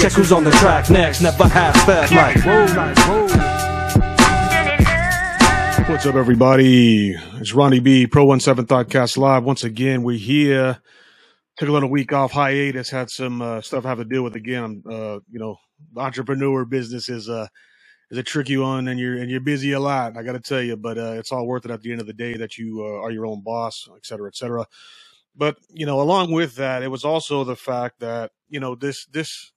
Check who's on the track next. Never half fast like. What's up, everybody? It's Ronnie B, Pro 17 Thoughtcast Live. Once again, we're here. Took a little week off hiatus, had some uh, stuff I have to deal with again. Uh, you know, entrepreneur business is uh, is a tricky one, and you're and you're busy a lot. I got to tell you, but uh, it's all worth it at the end of the day that you uh, are your own boss, et cetera, et cetera. But you know, along with that, it was also the fact that you know this this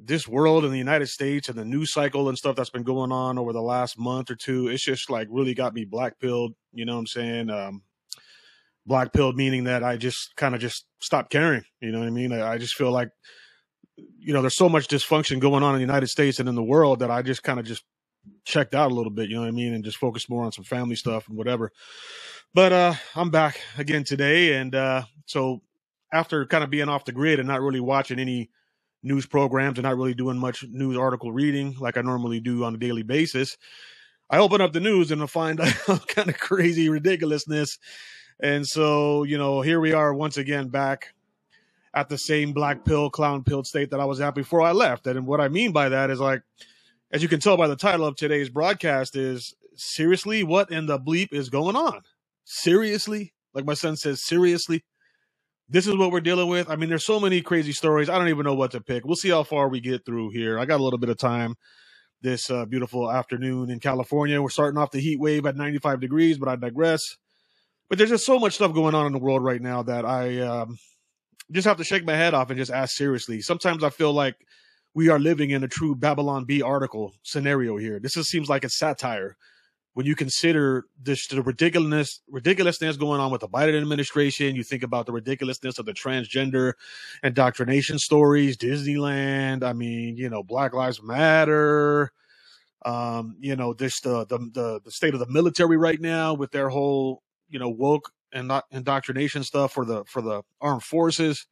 this world in the United States and the news cycle and stuff that's been going on over the last month or two, it's just like really got me black pilled. You know what I'm saying? Um, black pilled meaning that I just kind of just stopped caring. You know what I mean? I, I just feel like, you know, there's so much dysfunction going on in the United States and in the world that I just kind of just checked out a little bit. You know what I mean? And just focused more on some family stuff and whatever. But uh, I'm back again today, and uh, so after kind of being off the grid and not really watching any news programs and not really doing much news article reading like I normally do on a daily basis, I open up the news and I find kind of crazy ridiculousness. And so, you know, here we are once again back at the same black pill, clown pill state that I was at before I left. And what I mean by that is like, as you can tell by the title of today's broadcast, is seriously, what in the bleep is going on? Seriously? Like my son says, seriously? This is what we're dealing with. I mean, there's so many crazy stories. I don't even know what to pick. We'll see how far we get through here. I got a little bit of time this uh, beautiful afternoon in California. We're starting off the heat wave at 95 degrees, but I digress. But there's just so much stuff going on in the world right now that I um, just have to shake my head off and just ask seriously. Sometimes I feel like we are living in a true Babylon Bee article scenario here. This just seems like a satire when you consider this the ridiculousness ridiculousness going on with the Biden administration, you think about the ridiculousness of the transgender indoctrination stories, Disneyland. I mean, you know, Black Lives Matter. Um, you know, this the the the, the state of the military right now with their whole you know woke and indoctrination stuff for the for the armed forces.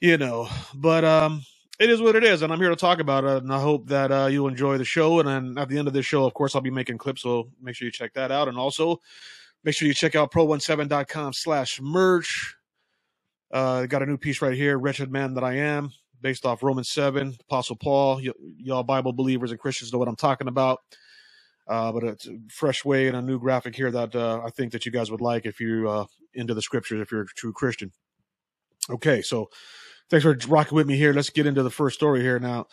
You know, but um, it is what it is, and I'm here to talk about it. And I hope that uh, you enjoy the show. And then at the end of this show, of course, I'll be making clips, so make sure you check that out. And also, make sure you check out pro17.com slash merch. Uh, got a new piece right here, Wretched Man That I Am, based off Romans 7, Apostle Paul. Y- y'all Bible believers and Christians know what I'm talking about. Uh, but it's a fresh way and a new graphic here that uh, I think that you guys would like if you're uh, into the scriptures, if you're a true Christian. Okay, so Thanks for rocking with me here. Let's get into the first story here now.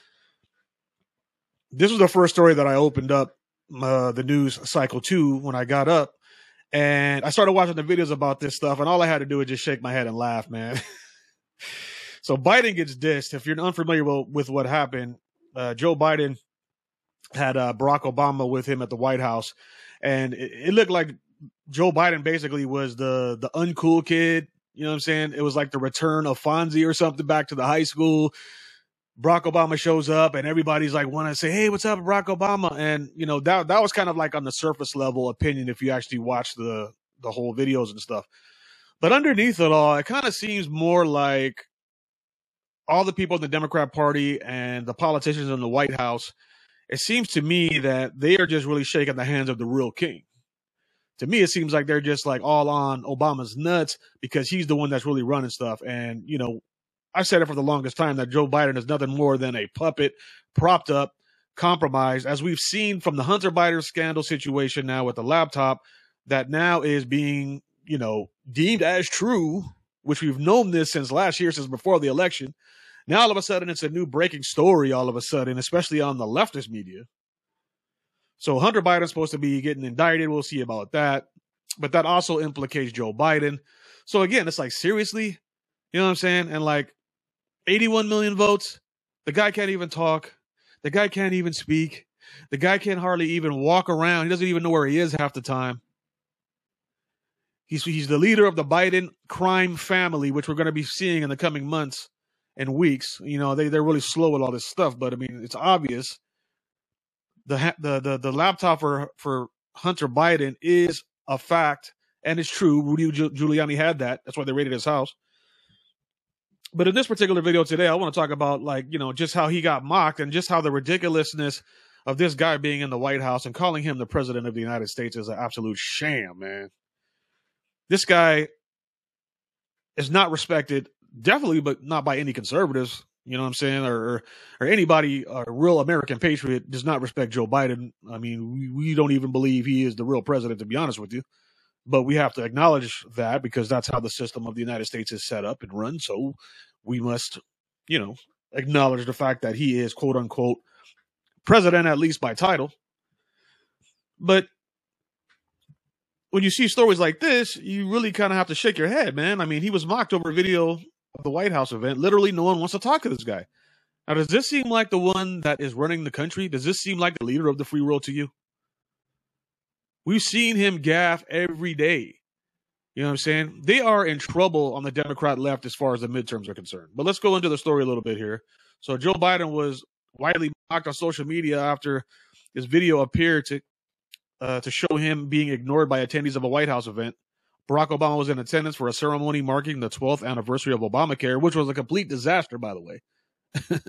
This was the first story that I opened up uh, the news cycle to when I got up, and I started watching the videos about this stuff, and all I had to do was just shake my head and laugh, man. so Biden gets dissed. If you're unfamiliar with what happened, uh, Joe Biden had uh, Barack Obama with him at the White House, and it, it looked like Joe Biden basically was the the uncool kid you know what I'm saying? It was like the return of Fonzie or something back to the high school. Barack Obama shows up and everybody's like want to say, "Hey, what's up, Barack Obama?" And you know that that was kind of like on the surface level opinion if you actually watch the the whole videos and stuff. But underneath it all, it kind of seems more like all the people in the Democrat Party and the politicians in the White House. It seems to me that they are just really shaking the hands of the real king to me, it seems like they're just like all on Obama's nuts because he's the one that's really running stuff. And, you know, I said it for the longest time that Joe Biden is nothing more than a puppet propped up, compromised, as we've seen from the Hunter Biden scandal situation now with the laptop that now is being, you know, deemed as true, which we've known this since last year, since before the election. Now all of a sudden it's a new breaking story all of a sudden, especially on the leftist media. So Hunter Biden's supposed to be getting indicted. We'll see about that. But that also implicates Joe Biden. So again, it's like seriously, you know what I'm saying? And like 81 million votes, the guy can't even talk. The guy can't even speak. The guy can't hardly even walk around. He doesn't even know where he is half the time. He's he's the leader of the Biden crime family, which we're going to be seeing in the coming months and weeks. You know, they they're really slow with all this stuff, but I mean, it's obvious the the the, the laptop for for Hunter Biden is a fact and it's true. Rudy Giuliani had that. That's why they raided his house. But in this particular video today, I want to talk about like you know just how he got mocked and just how the ridiculousness of this guy being in the White House and calling him the president of the United States is an absolute sham, man. This guy is not respected, definitely, but not by any conservatives. You know what I'm saying? Or or, anybody, a real American patriot, does not respect Joe Biden. I mean, we, we don't even believe he is the real president, to be honest with you. But we have to acknowledge that because that's how the system of the United States is set up and run. So we must, you know, acknowledge the fact that he is quote unquote president, at least by title. But when you see stories like this, you really kind of have to shake your head, man. I mean, he was mocked over a video of the White House event. Literally, no one wants to talk to this guy. Now, does this seem like the one that is running the country? Does this seem like the leader of the free world to you? We've seen him gaff every day. You know what I'm saying? They are in trouble on the Democrat left as far as the midterms are concerned. But let's go into the story a little bit here. So Joe Biden was widely mocked on social media after this video appeared to uh, to show him being ignored by attendees of a White House event. Barack Obama was in attendance for a ceremony marking the 12th anniversary of Obamacare, which was a complete disaster, by the way.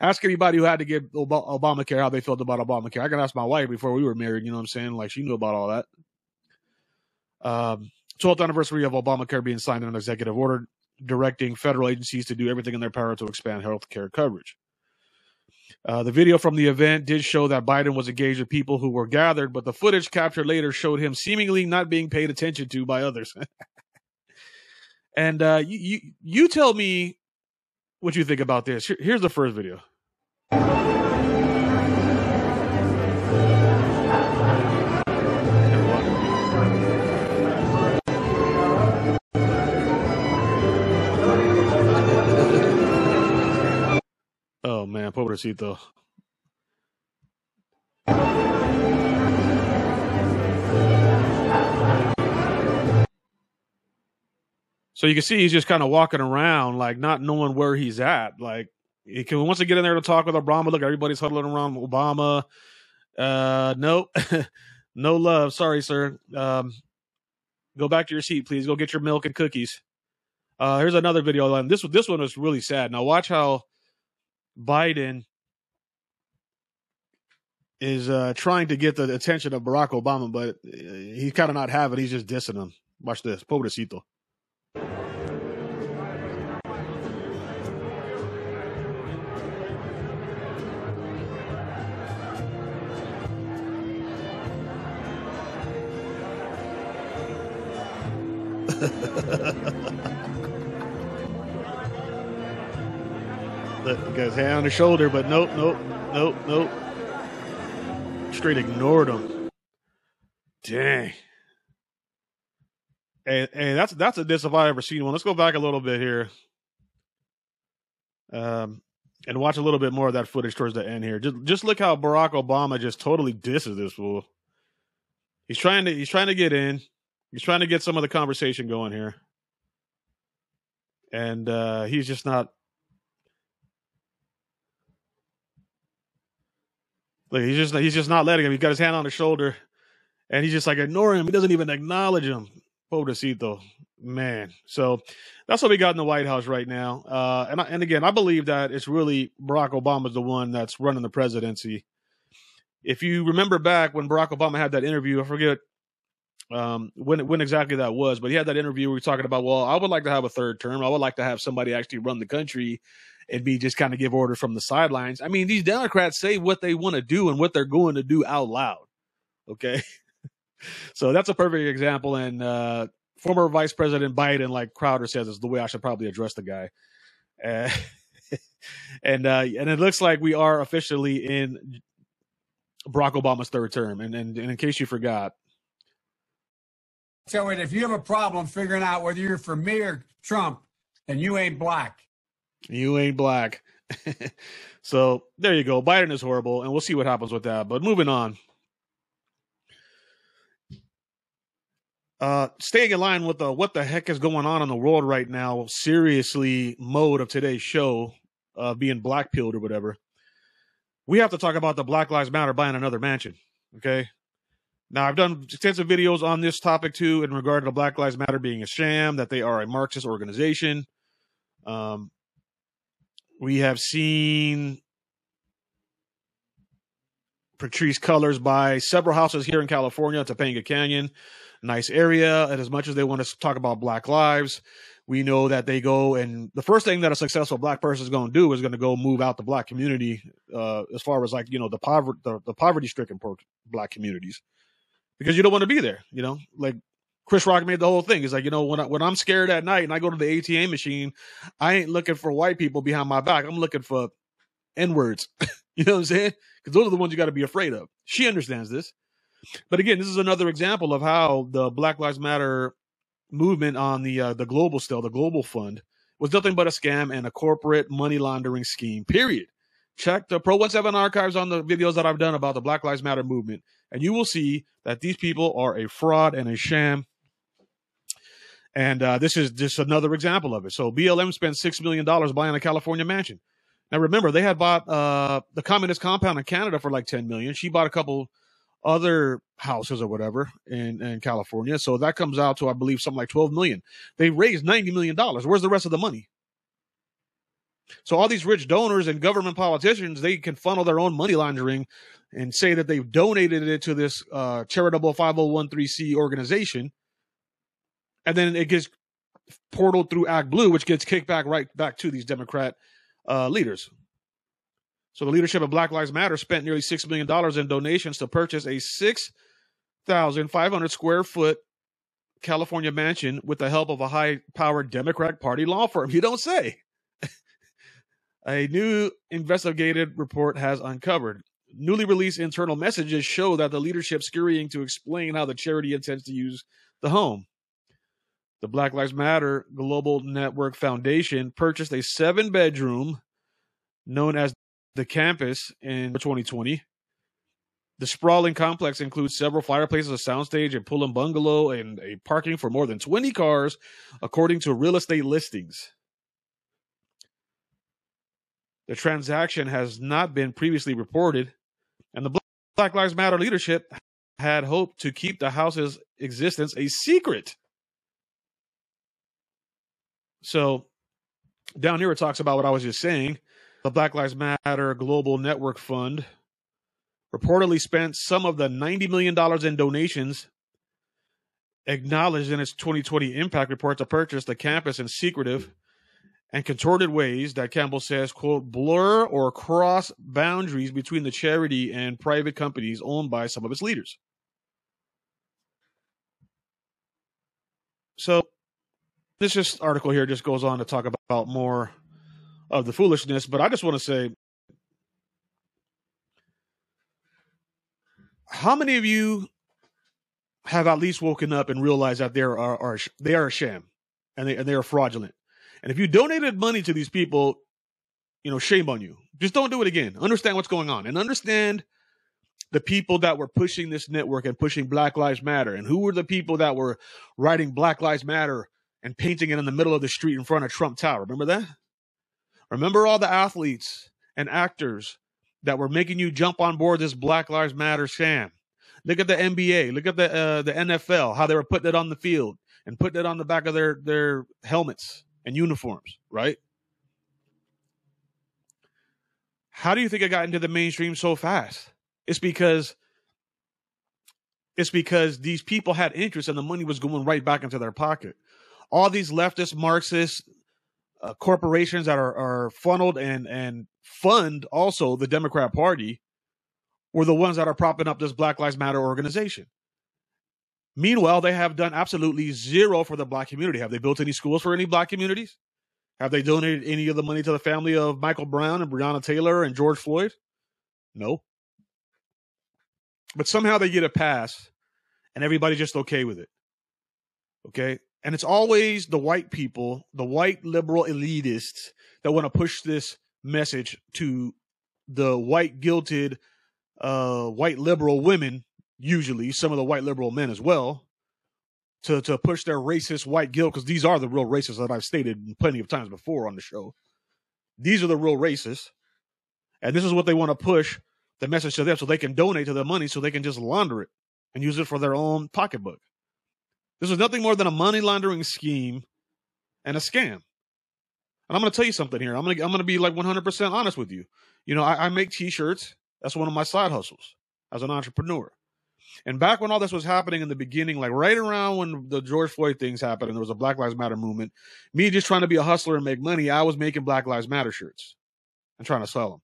ask anybody who had to get Obamacare how they felt about Obamacare. I can ask my wife before we were married. You know what I'm saying? Like she knew about all that. Um, 12th anniversary of Obamacare being signed in an executive order directing federal agencies to do everything in their power to expand health care coverage. Uh, the video from the event did show that Biden was engaged with people who were gathered, but the footage captured later showed him seemingly not being paid attention to by others. and uh, you, you, you tell me what you think about this. Here's the first video. Oh man, pobrecito. So you can see he's just kind of walking around, like not knowing where he's at. Like he can, wants to get in there to talk with Obama. Look, everybody's huddling around Obama. Uh, nope, no love. Sorry, sir. Um, go back to your seat, please. Go get your milk and cookies. Uh, here's another video. This this one was really sad. Now watch how Biden is uh, trying to get the attention of Barack Obama, but uh, he's kind of not having. It. He's just dissing him. Watch this, pobrecito. the guy's hand on his shoulder, but nope, nope, nope, nope. Straight ignored him. Dang. And and that's that's a diss if I ever seen one. Let's go back a little bit here. Um and watch a little bit more of that footage towards the end here. Just just look how Barack Obama just totally disses this fool. He's trying to he's trying to get in. He's trying to get some of the conversation going here. And uh he's just not Like he's just he's just not letting him. He got his hand on his shoulder, and he's just like ignoring him. He doesn't even acknowledge him. Pobrecito, man. So that's what we got in the White House right now. Uh, and I, and again, I believe that it's really Barack Obama's the one that's running the presidency. If you remember back when Barack Obama had that interview, I forget um, when when exactly that was, but he had that interview where he was talking about, well, I would like to have a third term. I would like to have somebody actually run the country and be just kind of give orders from the sidelines. I mean, these Democrats say what they want to do and what they're going to do out loud. Okay. so that's a perfect example. And uh, former Vice President Biden, like Crowder says, is the way I should probably address the guy. Uh, and uh, and it looks like we are officially in Barack Obama's third term. And, and, and in case you forgot, so if you have a problem figuring out whether you're for me or Trump, then you ain't black. You ain't black. so there you go. Biden is horrible, and we'll see what happens with that. But moving on. Uh, staying in line with the what the heck is going on in the world right now, seriously mode of today's show, uh, being black pilled or whatever. We have to talk about the Black Lives Matter buying another mansion. Okay. Now I've done extensive videos on this topic too, in regard to Black Lives Matter being a sham, that they are a Marxist organization. Um, we have seen Patrisse Cullors buy several houses here in California, Topanga Canyon, nice area. And as much as they want to talk about Black lives, We know that they go and the first thing that a successful black person is going to do is going to go move out the black community, uh, as far as like you know the poverty the, the poverty stricken black communities, because you don't want to be there. You know, like Chris Rock made the whole thing. He's like, you know, when I, when I'm scared at night and I go to the ATM machine, I ain't looking for white people behind my back. I'm looking for n words. you know what I'm saying? Because those are the ones you got to be afraid of. She understands this. But again, this is another example of how the Black Lives Matter movement on the uh, the global still the global fund was nothing but a scam and a corporate money laundering scheme. Period. Check the Pro 17 archives on the videos that I've done about the Black Lives Matter movement, and you will see that these people are a fraud and a sham. And uh, this is just another example of it. So BLM spent six million dollars buying a California mansion. Now remember, they had bought uh, the communist compound in Canada for like ten million. She bought a couple other houses or whatever in, in California. So that comes out to, I believe, something like 12 million. They raised $90 million. Where's the rest of the money? So all these rich donors and government politicians, they can funnel their own money laundering and say that they've donated it to this uh, charitable 5013C organization. And then it gets portaled through ActBlue, which gets kicked back right back to these Democrat uh, leaders. So the leadership of Black Lives Matter spent nearly $6 million in donations to purchase a 6,500 square foot California mansion with the help of a high powered Democratic Party law firm. You don't say. A new investigative report has uncovered. Newly released internal messages show that the leadership scurrying to explain how the charity intends to use the home. The Black Lives Matter Global Network Foundation purchased a seven bedroom known as the campus in 2020. The sprawling complex includes several fireplaces, a soundstage, a pull-in bungalow, and a parking for more than 20 cars, according to real estate listings. The transaction has not been previously reported, and the Black Lives Matter leadership had hoped to keep the house's existence a secret. So, down here it talks about what I was just saying the Black Lives Matter Global Network Fund reportedly spent some of the $90 million in donations acknowledged in its 2020 impact report to purchase the campus in secretive and contorted ways that Campbell says, quote, blur or cross boundaries between the charity and private companies owned by some of its leaders. So this just article here just goes on to talk about more of the foolishness. But I just want to say, how many of you have at least woken up and realized that they are, are they are a sham and they and they are fraudulent? And if you donated money to these people, you know, shame on you. Just don't do it again. Understand what's going on and understand the people that were pushing this network and pushing Black Lives Matter and who were the people that were writing Black Lives Matter and painting it in the middle of the street in front of Trump Tower. Remember that? Remember all the athletes and actors that were making you jump on board this Black Lives Matter sham. Look at the NBA. Look at the uh, the NFL. How they were putting it on the field and putting it on the back of their their helmets and uniforms. Right? How do you think it got into the mainstream so fast? It's because it's because these people had interest and the money was going right back into their pocket. All these leftist, Marxist uh, corporations that are, are funneled and and fund also the Democrat Party were the ones that are propping up this Black Lives Matter organization. Meanwhile, they have done absolutely zero for the black community. Have they built any schools for any black communities? Have they donated any of the money to the family of Michael Brown and Breonna Taylor and George Floyd? No. But somehow they get a pass and everybody's just okay with it. Okay. And it's always the white people, the white liberal elitists that want to push this message to the white guilted, uh, white liberal women, usually some of the white liberal men as well, to, to push their racist white guilt, because these are the real racists that I've stated plenty of times before on the show. These are the real racists. And this is what they want to push the message to them so they can donate to the money so they can just launder it and use it for their own pocketbook. This is nothing more than a money laundering scheme and a scam. And I'm going to tell you something here. I'm going to I'm going to be like 100% honest with you. You know, I, I make t-shirts. That's one of my side hustles as an entrepreneur. And back when all this was happening in the beginning, like right around when the George Floyd things happened and there was a Black Lives Matter movement, me just trying to be a hustler and make money, I was making Black Lives Matter shirts and trying to sell them.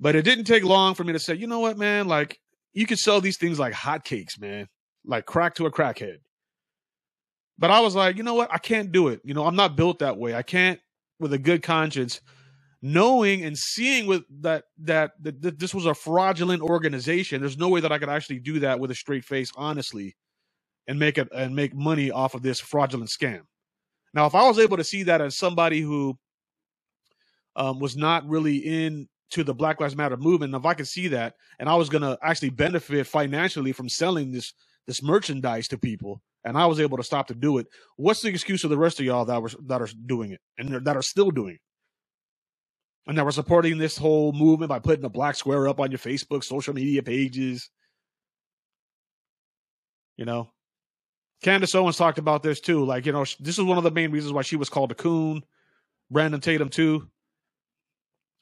But it didn't take long for me to say, you know what, man, like you could sell these things like hotcakes, man, like crack to a crackhead. But I was like, you know what, I can't do it. You know, I'm not built that way. I can't, with a good conscience, knowing and seeing with that, that that, this was a fraudulent organization. There's no way that I could actually do that with a straight face, honestly, and make it and make money off of this fraudulent scam. Now, if I was able to see that as somebody who um, was not really in to the Black Lives Matter movement, if I could see that, and I was going to actually benefit financially from selling this this merchandise to people, and I was able to stop to do it, what's the excuse of the rest of y'all that were that are doing it and that are still doing it? And that were supporting this whole movement by putting a black square up on your Facebook, social media pages. You know, Candace Owens talked about this too. Like, you know, this is one of the main reasons why she was called a coon. Brandon Tatum too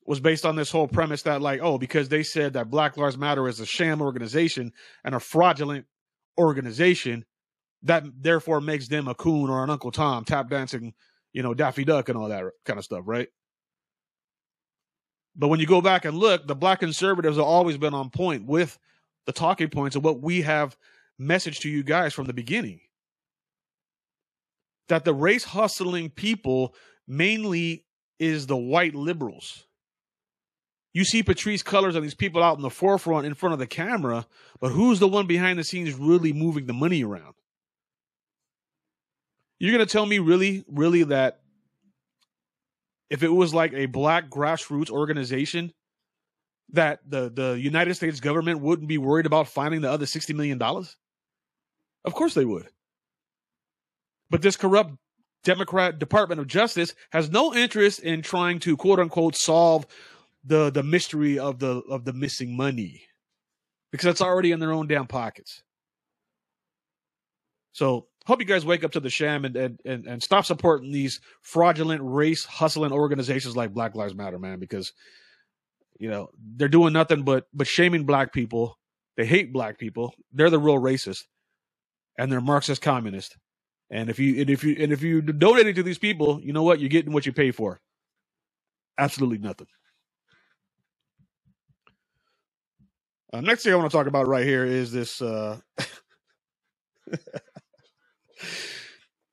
was based on this whole premise that like, oh, because they said that Black Lives Matter is a sham organization and a fraudulent organization, that therefore makes them a coon or an Uncle Tom, tap dancing, you know, Daffy Duck and all that kind of stuff, right? But when you go back and look, the black conservatives have always been on point with the talking points of what we have messaged to you guys from the beginning. That the race hustling people mainly is the white liberals. You see Patrisse Cullors and these people out in the forefront in front of the camera, but who's the one behind the scenes really moving the money around? You're going to tell me really, really that if it was like a black grassroots organization, that the, the United States government wouldn't be worried about finding the other $60 million? Of course they would. But this corrupt Democrat Department of Justice has no interest in trying to quote unquote solve the the mystery of the of the missing money because it's already in their own damn pockets. So hope you guys wake up to the sham and and and, and stop supporting these fraudulent race hustling organizations like Black Lives Matter, man, because you know they're doing nothing but but shaming black people. They hate black people. They're the real racist, and they're Marxist communist. And if you and if you and if you donate it to these people, you know what? You're getting what you pay for. Absolutely nothing. Uh, next thing I want to talk about right here is this. Uh,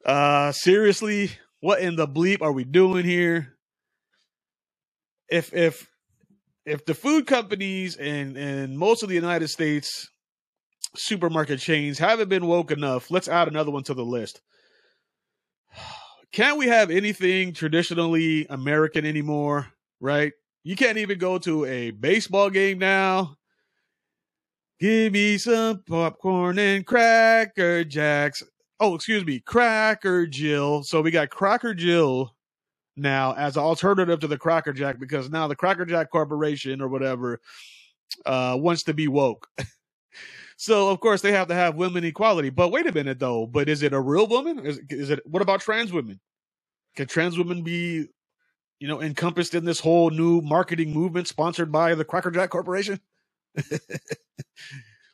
uh, seriously, what in the bleep are we doing here? If if if the food companies and and most of the United States supermarket chains haven't been woke enough, let's add another one to the list. Can't we have anything traditionally American anymore? Right? You can't even go to a baseball game now Give me some popcorn and cracker jacks. Oh, excuse me, Cracker Jill. So we got Cracker Jill now as an alternative to the Cracker Jack because now the Cracker Jack Corporation or whatever uh, wants to be woke. so of course they have to have women equality. But wait a minute though. But is it a real woman? Is, is it? What about trans women? Can trans women be, you know, encompassed in this whole new marketing movement sponsored by the Cracker Jack Corporation?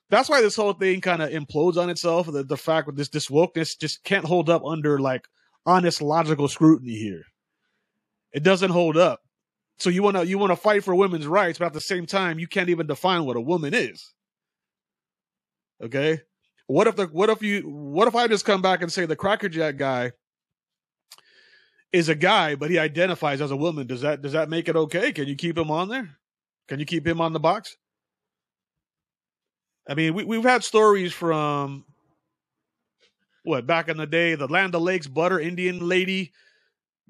That's why this whole thing kind of implodes on itself. The, the fact that this this wokeness just can't hold up under like honest logical scrutiny here. It doesn't hold up. So you want to you want to fight for women's rights, but at the same time you can't even define what a woman is. Okay? What if the what if you what if I just come back and say the Cracker Jack guy is a guy, but he identifies as a woman? Does that does that make it okay? Can you keep him on there? Can you keep him on the box? I mean, we, we've had stories from what back in the day, the Land of Lakes butter Indian lady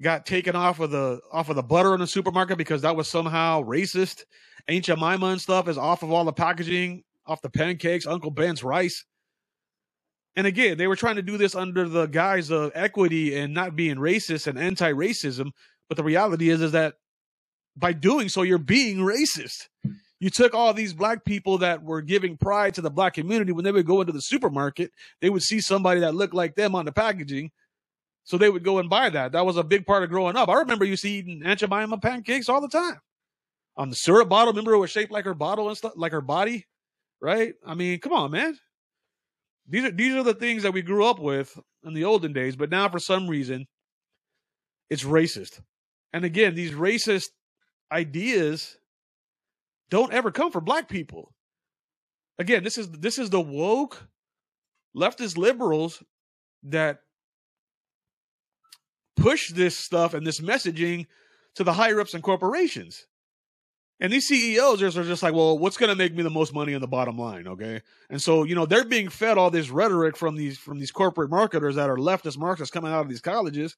got taken off of the off of the butter in the supermarket because that was somehow racist. Aunt Jemima and stuff is off of all the packaging, off the pancakes, Uncle Ben's rice. And again, they were trying to do this under the guise of equity and not being racist and anti-racism. But the reality is, is that by doing so, you're being racist you took all these black people that were giving pride to the black community when they would go into the supermarket, they would see somebody that looked like them on the packaging. So they would go and buy that. That was a big part of growing up. I remember you to eating Aunt Jemima pancakes all the time. On the syrup bottle, remember it was shaped like her bottle and stuff, like her body. right? I mean, come on, man. These are these are the things that we grew up with in the olden days, but now for some reason it's racist. And again, these racist ideas don't ever come for black people. Again, this is this is the woke leftist liberals that push this stuff and this messaging to the higher ups and corporations. And these CEOs are just like, well, what's going to make me the most money on the bottom line? Okay. And so, you know, they're being fed all this rhetoric from these, from these corporate marketers that are leftist marketers coming out of these colleges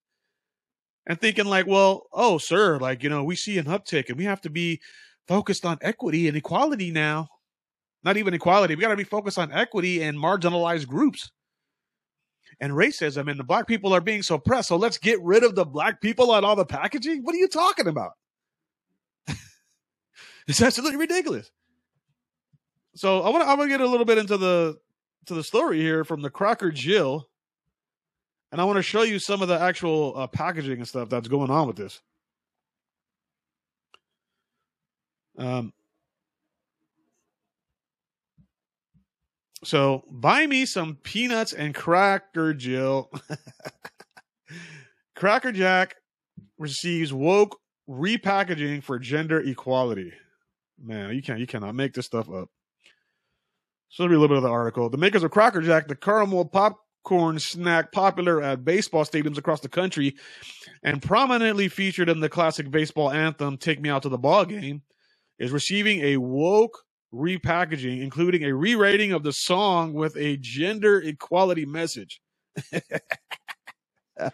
and thinking like, well, oh, sir, like, you know, we see an uptick and we have to be focused on equity and equality now. Not even equality. We got to be focused on equity and marginalized groups and racism and the black people are being suppressed. So let's get rid of the black people on all the packaging. What are you talking about? it's absolutely ridiculous. So I want to I to get a little bit into the to the story here from the Cracker Jill, and I want to show you some of the actual uh, packaging and stuff that's going on with this. Um, So buy me some peanuts and Cracker Jill. Cracker Jack receives woke repackaging for gender equality. Man, you can't you cannot make this stuff up. So let me a little bit of the article. The makers of Cracker Jack, the caramel popcorn snack popular at baseball stadiums across the country and prominently featured in the classic baseball anthem Take Me Out to the Ball Game, is receiving a woke repackaging, including a rewriting of the song with a gender equality message.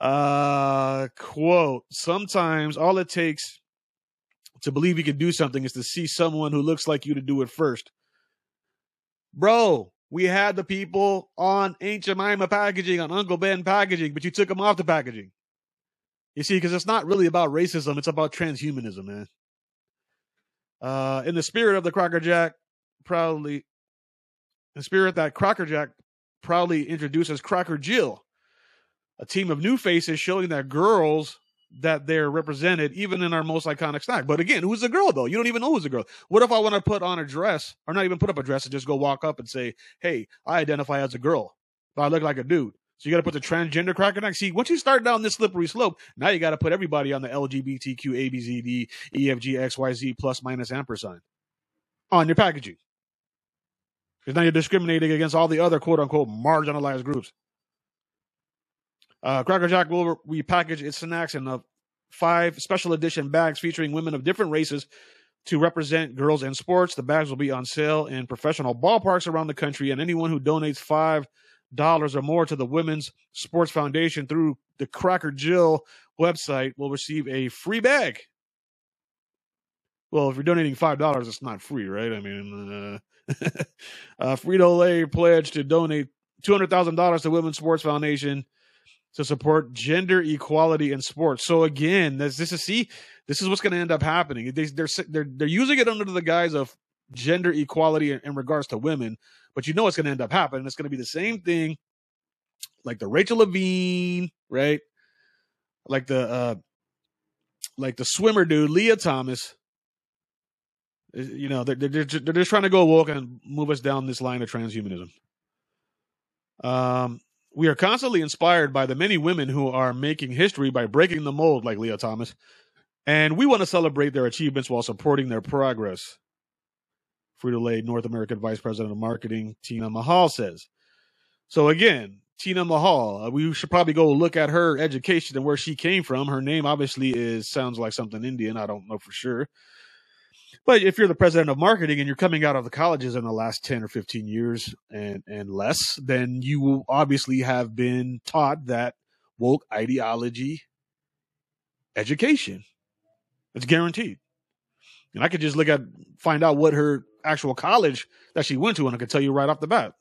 uh, quote, sometimes all it takes to believe you can do something is to see someone who looks like you to do it first. Bro, we had the people on Aunt Jemima packaging, on Uncle Ben packaging, but you took them off the packaging. You see, because it's not really about racism, it's about transhumanism, man. Uh, in the spirit of the Cracker Jack, proudly, the spirit that Cracker Jack proudly introduces Cracker Jill, a team of new faces showing that girls that they're represented even in our most iconic snack. But again, who's the girl though? You don't even know who's the girl. What if I want to put on a dress or not even put up a dress and just go walk up and say, Hey, I identify as a girl, but I look like a dude. So you got to put the transgender cracker next. See, once you start down this slippery slope, now you got to put everybody on the LGBTQ, ABZD, EFG, XYZ plus minus ampersand on your packaging. Because now you're discriminating against all the other quote unquote marginalized groups. Uh, Cracker Jack will repackage its snacks in the five special edition bags featuring women of different races to represent girls in sports. The bags will be on sale in professional ballparks around the country, and anyone who donates five dollars or more to the Women's Sports Foundation through the Cracker Jill website will receive a free bag. Well, if you're donating five dollars, it's not free, right? I mean, uh, uh, Frito Lay pledged to donate two hundred thousand dollars to Women's Sports Foundation to support gender equality in sports. So again, this, this is see, this is what's going to end up happening. They, they're they're they're using it under the guise of gender equality in, in regards to women, but you know what's going to end up happening. It's going to be the same thing, like the Rachel Levine, right? Like the uh, like the swimmer dude, Lia Thomas. You know, they're, they're, they're just trying to go woke and move us down this line of transhumanism. Um, we are constantly inspired by the many women who are making history by breaking the mold, like Lia Thomas, and we want to celebrate their achievements while supporting their progress. Frito Lay North American Vice President of Marketing, Tina Mahal says. So again, Tina Mahal, uh, we should probably go look at her education and where she came from. Her name obviously is sounds like something Indian. I don't know for sure. But if you're the president of marketing and you're coming out of the colleges in the last 10 or 15 years and, and less, then you will obviously have been taught that woke ideology education. It's guaranteed. And I could just look at, find out what her actual college that she went to, and I could tell you right off the bat.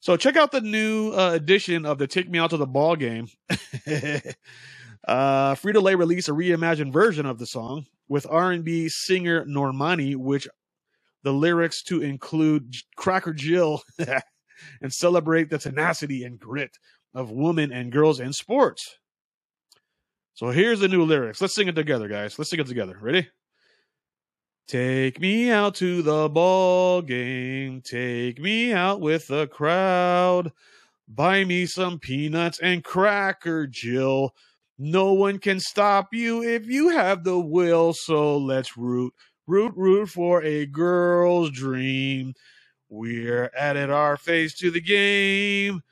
So check out the new uh, edition of the Take Me Out to the Ball Game. uh, Frito Lay released a reimagined version of the song with R&B singer Normani, which the lyrics to include Cracker Jill and celebrate the tenacity and grit of women and girls in sports. So here's the new lyrics. Let's sing it together, guys. Let's sing it together. Ready? Take me out to the ball game. Take me out with the crowd. Buy me some peanuts and cracker, Jill. No one can stop you if you have the will. So let's root, root, root for a girl's dream. We're added our face to the game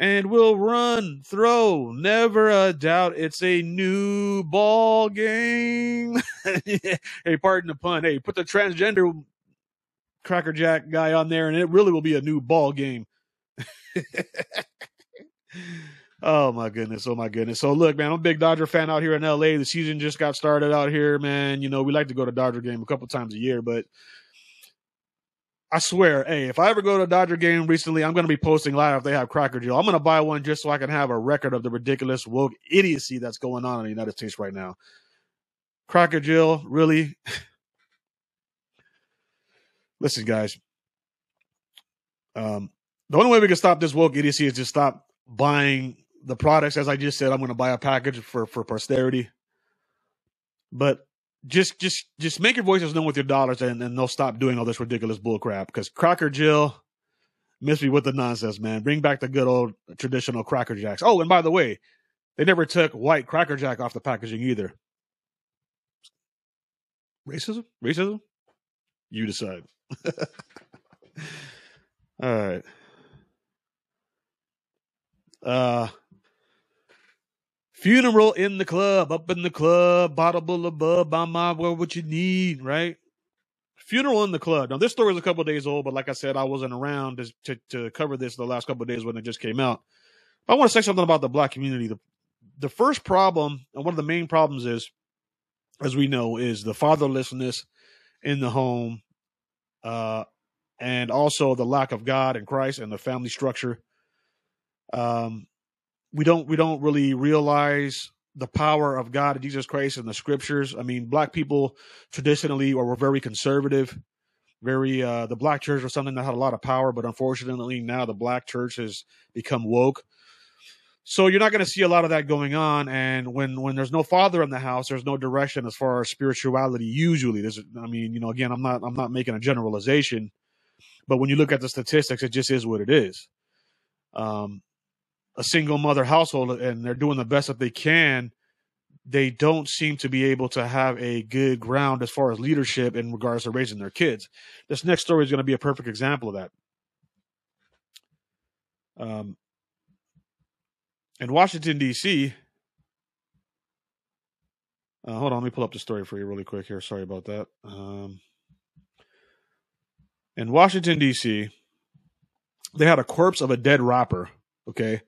and we'll run, throw, never a doubt. It's a new ball game. hey, pardon the pun. Hey, put the transgender Cracker Jack guy on there, and it really will be a new ball game. oh my goodness! Oh my goodness! So look, man, I'm a big Dodger fan out here in LA. The season just got started out here, man. You know, we like to go to Dodger game a couple times a year, but I swear, hey, if I ever go to a Dodger game recently, I'm going to be posting live if they have Cracker Jill. I'm going to buy one just so I can have a record of the ridiculous woke idiocy that's going on in the United States right now. Cracker Jill, really? Listen, guys. Um, the only way we can stop this woke idiocy is to stop buying the products. As I just said, I'm going to buy a package for for posterity. But just just just make your voices known with your dollars and, and they'll stop doing all this ridiculous bullcrap because cracker jill miss me with the nonsense man. Bring back the good old traditional cracker jacks. Oh and by the way they never took white cracker jack off the packaging either. Racism? Racism? You decide. All right. Uh Funeral in the club, up in the club, bottle of bub, on my well, what you need, right? Funeral in the club. Now, this story is a couple days old, but like I said, I wasn't around to, to, to cover this the last couple days when it just came out. But I want to say something about the black community. The, the first problem, and one of the main problems is, as we know, is the fatherlessness in the home, uh, and also the lack of God and Christ and the family structure. Um, we don't we don't really realize the power of God and Jesus Christ in the scriptures. I mean, black people traditionally or were very conservative, very uh the black church was something that had a lot of power, but unfortunately now the black church has become woke. So you're not going to see a lot of that going on, and when when there's no father in the house, there's no direction as far as spirituality. Usually, there's, I mean, you know, again, I'm not I'm not making a generalization, but when you look at the statistics, it just is what it is. Um, a single mother household and they're doing the best that they can, they don't seem to be able to have a good ground as far as leadership in regards to raising their kids. This next story is going to be a perfect example of that. Um, in Washington, D.C., uh, hold on, let me pull up the story for you really quick here. Sorry about that. Um, in Washington, D.C., they had a corpse of a dead rapper. Okay.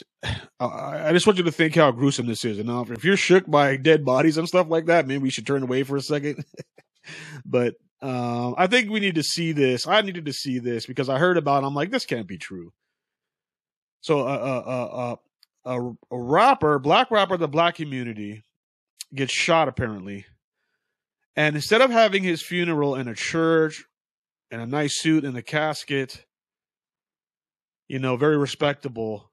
I just want you to think how gruesome this is. And if you're shook by dead bodies and stuff like that, maybe we should turn away for a second. but um, I think we need to see this. I needed to see this because I heard about. it. I'm like, this can't be true. So, uh, uh, uh, a, a rapper, black rapper, the black community gets shot apparently, and instead of having his funeral in a church, in a nice suit in a casket, you know, very respectable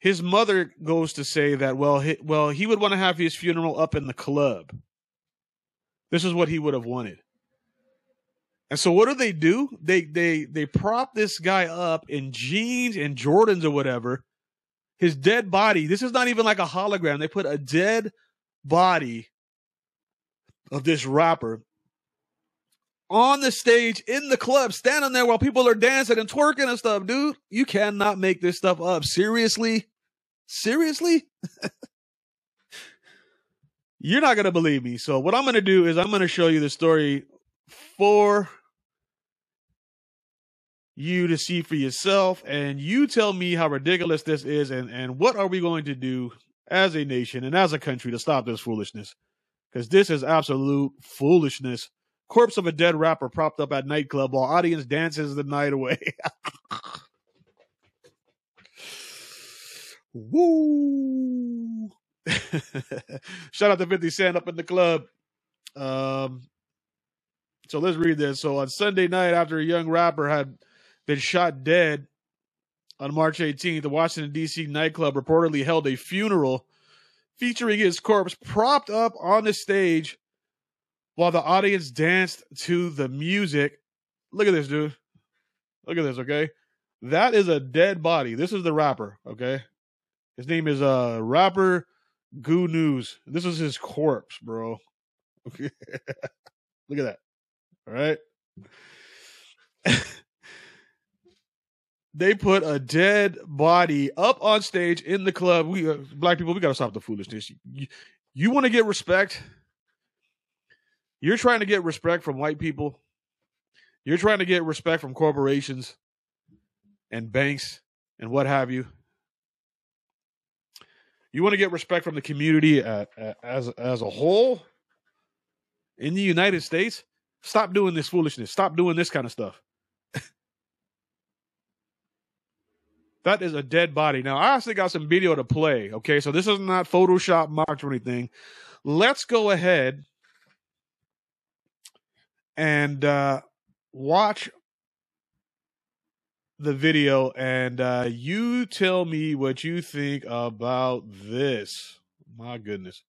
his mother goes to say that well he, well he would want to have his funeral up in the club. This is what he would have wanted. And so what do they do? They they they prop this guy up in jeans and jordans or whatever. His dead body this is not even like a hologram. They put a dead body of this rapper on the stage in the club, standing there while people are dancing and twerking and stuff, dude. You cannot make this stuff up. Seriously? Seriously? You're not going to believe me. So, what I'm going to do is I'm going to show you the story for you to see for yourself and you tell me how ridiculous this is and and what are we going to do as a nation and as a country to stop this foolishness because this is absolute foolishness corpse of a dead rapper propped up at nightclub while audience dances the night away. Woo! Shout out to 50 Cent up in the club. Um, so let's read this. So on Sunday night, after a young rapper had been shot dead on March 18th, the Washington, D.C. nightclub reportedly held a funeral featuring his corpse propped up on the stage while the audience danced to the music. Look at this, dude. Look at this, okay? That is a dead body. This is the rapper, okay? His name is uh rapper Goo News. This is his corpse, bro. Okay. Look at that. All right. they put a dead body up on stage in the club. We uh, black people, we got to stop the foolishness. You, you want to get respect? You're trying to get respect from white people. You're trying to get respect from corporations and banks and what have you. You want to get respect from the community at, at, as as a whole in the United States. Stop doing this foolishness. Stop doing this kind of stuff. that is a dead body. Now, I actually got some video to play. Okay, so this is not Photoshop mocked or anything. Let's go ahead and uh, watch the video and uh, you tell me what you think about this. My goodness.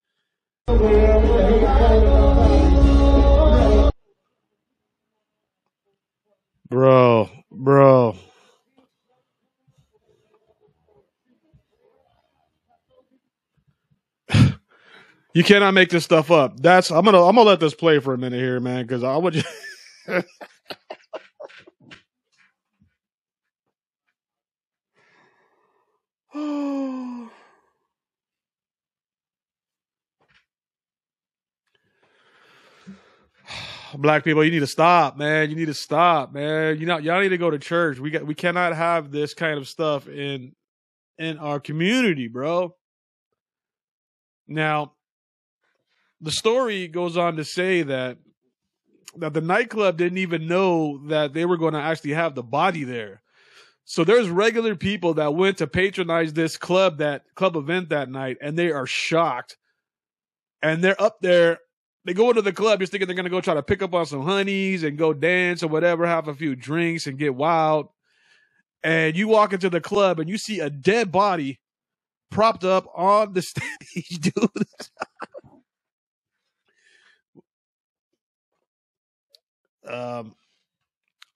Bro, bro. You cannot make this stuff up. That's I'm gonna I'm gonna let this play for a minute here, man, because I would. Just black people, you need to stop, man. You need to stop, man. You know, y'all need to go to church. We got we cannot have this kind of stuff in in our community, bro. Now, the story goes on to say that that the nightclub didn't even know that they were going to actually have the body there. So there's regular people that went to patronize this club that club event that night and they are shocked. And they're up there they go into the club just thinking they're gonna go try to pick up on some honeys and go dance or whatever, have a few drinks and get wild. And you walk into the club and you see a dead body propped up on the stage, dude. um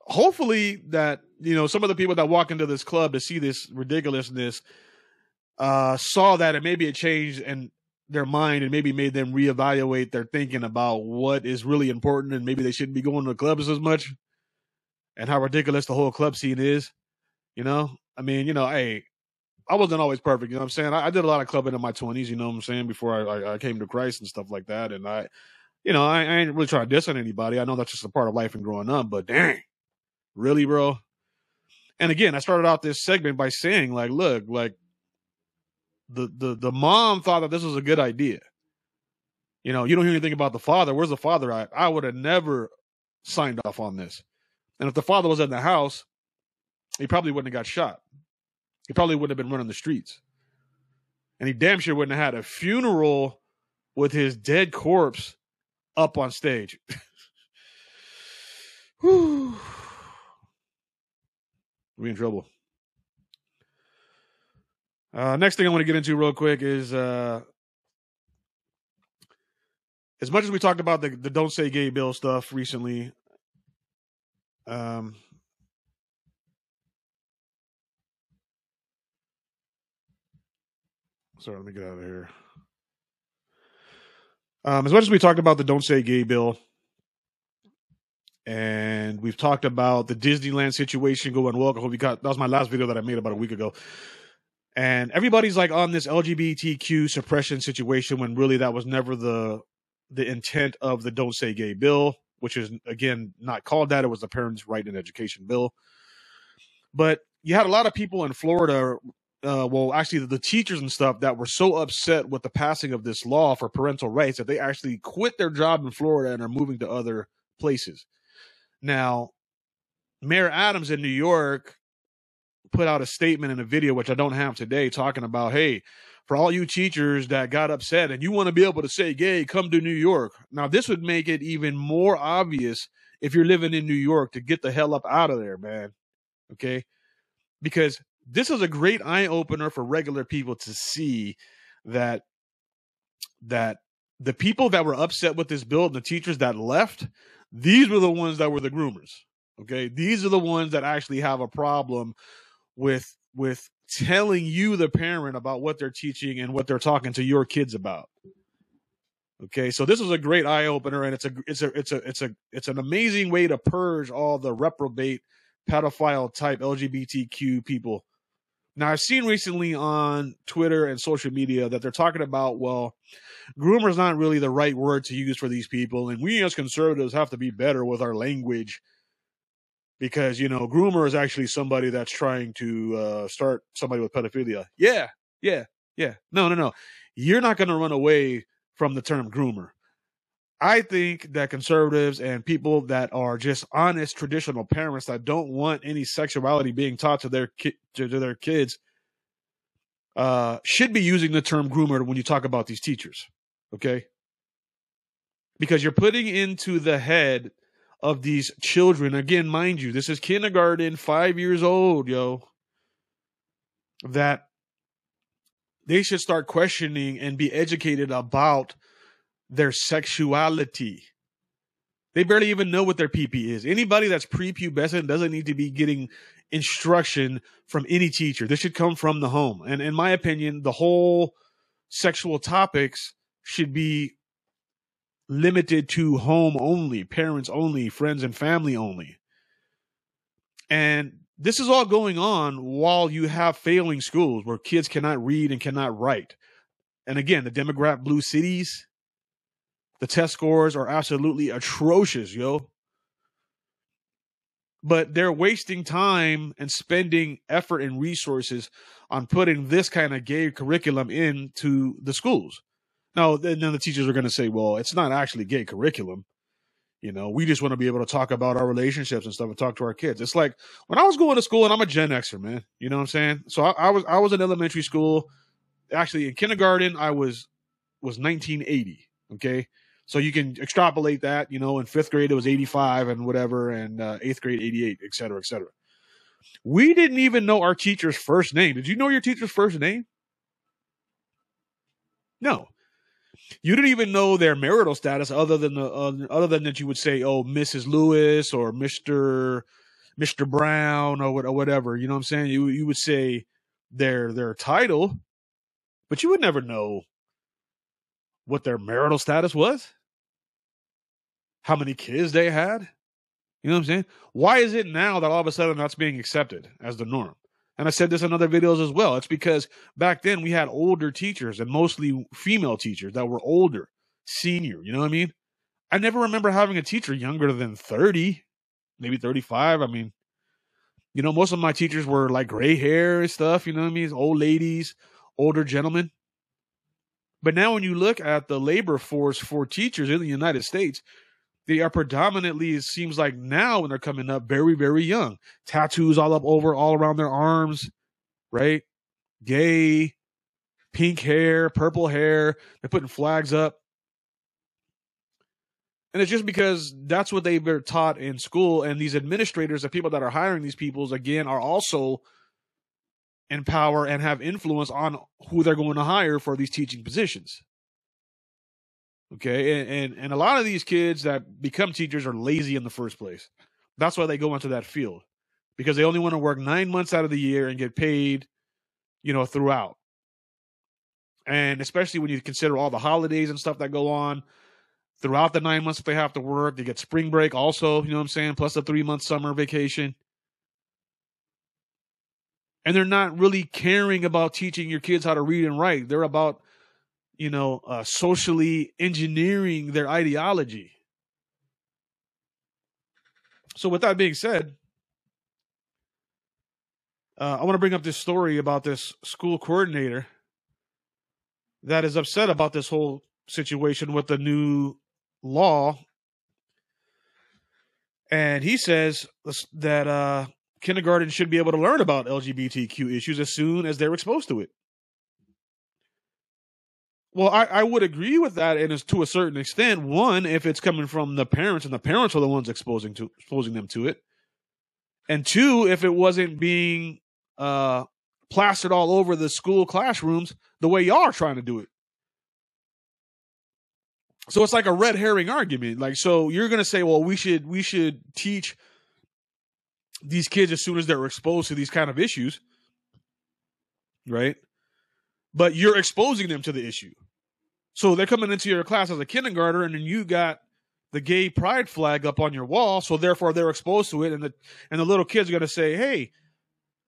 hopefully that you know some of the people that walk into this club to see this ridiculousness uh saw that and maybe it changed and their mind and maybe made them reevaluate their thinking about what is really important and maybe they shouldn't be going to the clubs as much and how ridiculous the whole club scene is. You know, I mean, you know, hey, I wasn't always perfect. You know what I'm saying? I, I did a lot of clubbing in my 20s. You know what I'm saying? Before I, I, I came to Christ and stuff like that. And I, you know, I, I ain't really trying to diss on anybody. I know that's just a part of life and growing up. But dang, really, bro. And again, I started out this segment by saying, like, look, like the the the mom thought that this was a good idea. You know, you don't hear anything about the father. Where's the father at? I would have never signed off on this. And if the father was in the house, he probably wouldn't have got shot. He probably wouldn't have been running the streets. And he damn sure wouldn't have had a funeral with his dead corpse up on stage. We in trouble. Uh, next thing I want to get into real quick is uh, as much as we talked about the, the don't say gay bill stuff recently. Um, sorry, let me get out of here. Um, as much as we talked about the don't say gay bill, and we've talked about the Disneyland situation going well. I hope you got that was my last video that I made about a week ago and everybody's like on this LGBTQ suppression situation when really that was never the the intent of the Don't Say Gay bill, which is again not called that. It was the Parents' Right in Education bill. But you had a lot of people in Florida, uh, well, actually the, the teachers and stuff that were so upset with the passing of this law for parental rights that they actually quit their job in Florida and are moving to other places. Now, Mayor Adams in New York put out a statement in a video, which I don't have today, talking about, hey, for all you teachers that got upset and you want to be able to say gay, come to New York. Now, this would make it even more obvious if you're living in New York to get the hell up out of there, man. Okay. Because this is a great eye opener for regular people to see that that the people that were upset with this bill and the teachers that left, these were the ones that were the groomers. Okay. These are the ones that actually have a problem with with telling you the parent about what they're teaching and what they're talking to your kids about. Okay, so this was a great eye opener, and it's a it's a it's a it's a it's an amazing way to purge all the reprobate, pedophile type LGBTQ people. Now I've seen recently on Twitter and social media that they're talking about well, groomer is not really the right word to use for these people, and we as conservatives have to be better with our language because you know groomer is actually somebody that's trying to uh, start somebody with pedophilia. Yeah, yeah, yeah. No, no, no. You're not going to run away from the term groomer. I think that conservatives and people that are just honest traditional parents that don't want any sexuality being taught to their ki- to, to their kids uh, should be using the term groomer when you talk about these teachers. Okay, because you're putting into the head of these children. Again, mind you, this is kindergarten, five years old, yo. That they should start questioning and be educated about their sexuality. They barely even know what their PP is. Anybody that's prepubescent doesn't need to be getting instruction from any teacher. This should come from the home. And in my opinion, the whole sexual topics should be limited to home only, parents only, friends and family only. And this is all going on while you have failing schools where kids cannot read and cannot write. And again, the demographic blue cities, the test scores are absolutely atrocious, yo. But they're wasting time and spending effort and resources on putting this kind of gay curriculum into the schools. Now, then the teachers are going to say, well, it's not actually gay curriculum. You know, we just want to be able to talk about our relationships and stuff and talk to our kids. It's like when I was going to school and I'm a Gen Xer, man. You know what I'm saying? So I, I was I was in elementary school. Actually, in kindergarten, I was was 1980. Okay, so you can extrapolate that. You know, in fifth grade it was 85 and whatever, and uh, eighth grade 88, et cetera, et cetera. We didn't even know our teacher's first name. Did you know your teacher's first name? No you didn't even know their marital status other than the uh, other than that you would say oh mrs lewis or mr mr brown or, what, or whatever you know what i'm saying you you would say their their title but you would never know what their marital status was how many kids they had you know what i'm saying why is it now that all of a sudden that's being accepted as the norm and I said this in other videos as well. It's because back then we had older teachers and mostly female teachers that were older, senior. You know what I mean? I never remember having a teacher younger than 30, maybe 35. I mean, you know, most of my teachers were like gray hair and stuff. You know what I mean? Old ladies, older gentlemen. But now when you look at the labor force for teachers in the United States, they are predominantly, it seems like now when they're coming up, very, very young. Tattoos all up over, all around their arms, right? Gay, pink hair, purple hair. They're putting flags up. And it's just because that's what they've been taught in school. And these administrators, the people that are hiring these peoples, again, are also in power and have influence on who they're going to hire for these teaching positions. Okay, and, and and a lot of these kids that become teachers are lazy in the first place. That's why they go into that field because they only want to work nine months out of the year and get paid, you know, throughout. And especially when you consider all the holidays and stuff that go on throughout the nine months that they have to work, they get spring break also, you know what I'm saying, plus a three month summer vacation. And they're not really caring about teaching your kids how to read and write. They're about you know, uh, socially engineering their ideology. So, with that being said, uh, I want to bring up this story about this school coordinator that is upset about this whole situation with the new law. And he says that uh, kindergarten should be able to learn about LGBTQ issues as soon as they're exposed to it. Well, I, I would agree with that, and it's to a certain extent. One, if it's coming from the parents, and the parents are the ones exposing to exposing them to it, and two, if it wasn't being uh, plastered all over the school classrooms the way y'all are trying to do it. So it's like a red herring argument. Like, so you're gonna say, well, we should we should teach these kids as soon as they're exposed to these kind of issues, right? But you're exposing them to the issue. So they're coming into your class as a kindergartner, and then you got the gay pride flag up on your wall, so therefore they're exposed to it, and the and the little kids are gonna say, "Hey,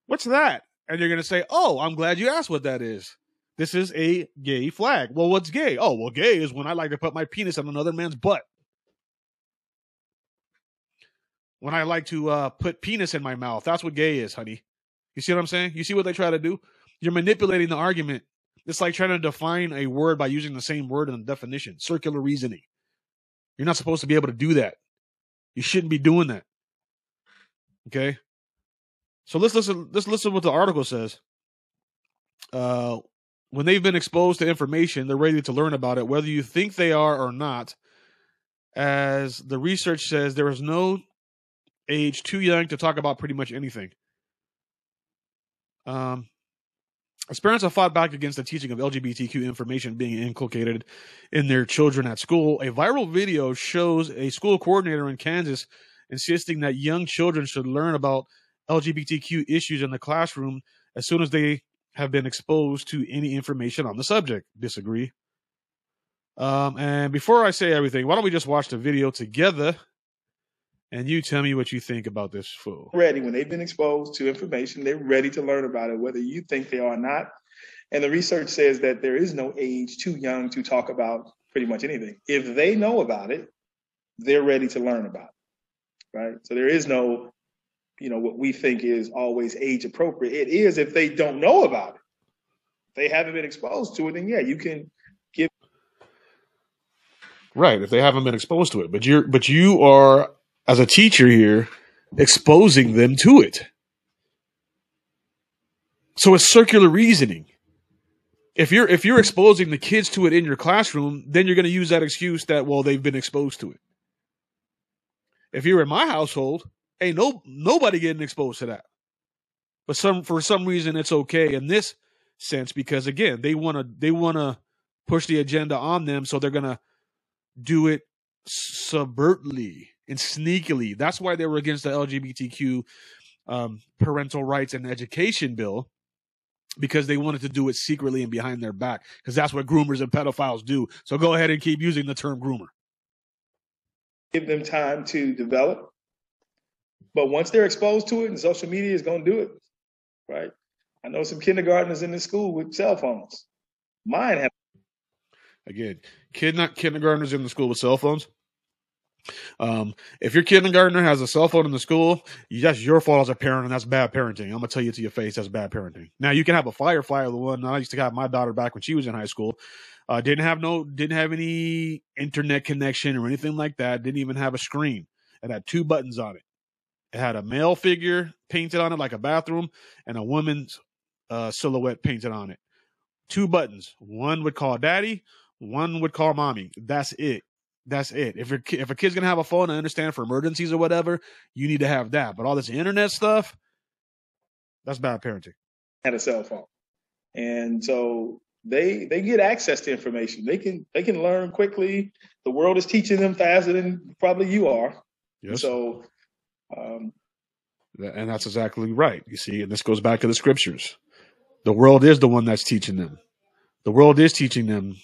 what's that?" And you're gonna say, "Oh, I'm glad you asked what that is. This is a gay flag." Well, what's gay? Oh, well, gay is when I like to put my penis on another man's butt. When I like to uh, put penis in my mouth, that's what gay is, honey. You see what I'm saying? You see what they try to do? You're manipulating the argument. It's like trying to define a word by using the same word in the definition. Circular reasoning. You're not supposed to be able to do that. You shouldn't be doing that. Okay? So let's listen let's listen what the article says. Uh when they've been exposed to information, they're ready to learn about it, whether you think they are or not. As the research says, there is no age too young to talk about pretty much anything. Um, parents have fought back against the teaching of LGBTQ information being inculcated in their children at school, a viral video shows a school coordinator in Kansas insisting that young children should learn about LGBTQ issues in the classroom as soon as they have been exposed to any information on the subject. Disagree. Um, and before I say everything, why don't we just watch the video together and you tell me what you think about this fool. Ready when they've been exposed to information, they're ready to learn about it, whether you think they are or not. And the research says that there is no age too young to talk about pretty much anything. If they know about it, they're ready to learn about it. Right. So there is no, you know, what we think is always age appropriate. It is if they don't know about it. If they haven't been exposed to it, then yeah, you can give Right, if they haven't been exposed to it. But you're but you are as a teacher here exposing them to it. So it's circular reasoning. If you're if you're exposing the kids to it in your classroom, then you're going to use that excuse that well they've been exposed to it. If you're in my household, ain't no nobody getting exposed to that. But some for some reason it's okay in this sense because again, they want to they want to push the agenda on them so they're going to do it subvertly and sneakily. That's why they were against the LGBTQ um, parental rights and education bill because they wanted to do it secretly and behind their back because that's what groomers and pedophiles do. So go ahead and keep using the term groomer. Give them time to develop. But once they're exposed to it and social media is going to do it, right? I know some kindergartners in the school with cell phones. Mine have. Again, kid not kindergartners in the school with cell phones. Um, if your kindergartner has a cell phone in the school, that's your fault as a parent, and that's bad parenting. I'm gonna tell you to your face, that's bad parenting. Now you can have a Firefly, the one I used to have my daughter back when she was in high school. Uh, didn't have no, didn't have any internet connection or anything like that. Didn't even have a screen. It had two buttons on it. It had a male figure painted on it like a bathroom, and a woman's uh, silhouette painted on it. Two buttons. One would call daddy. One would call mommy. That's it. That's it. If your if a kid's gonna have a phone, I understand for emergencies or whatever, you need to have that. But all this internet stuff, that's bad parenting. Had a cell phone, and so they they get access to information. They can they can learn quickly. The world is teaching them faster than probably you are. Yes. So, um, and that's exactly right. You see, and this goes back to the scriptures. The world is the one that's teaching them. The world is teaching them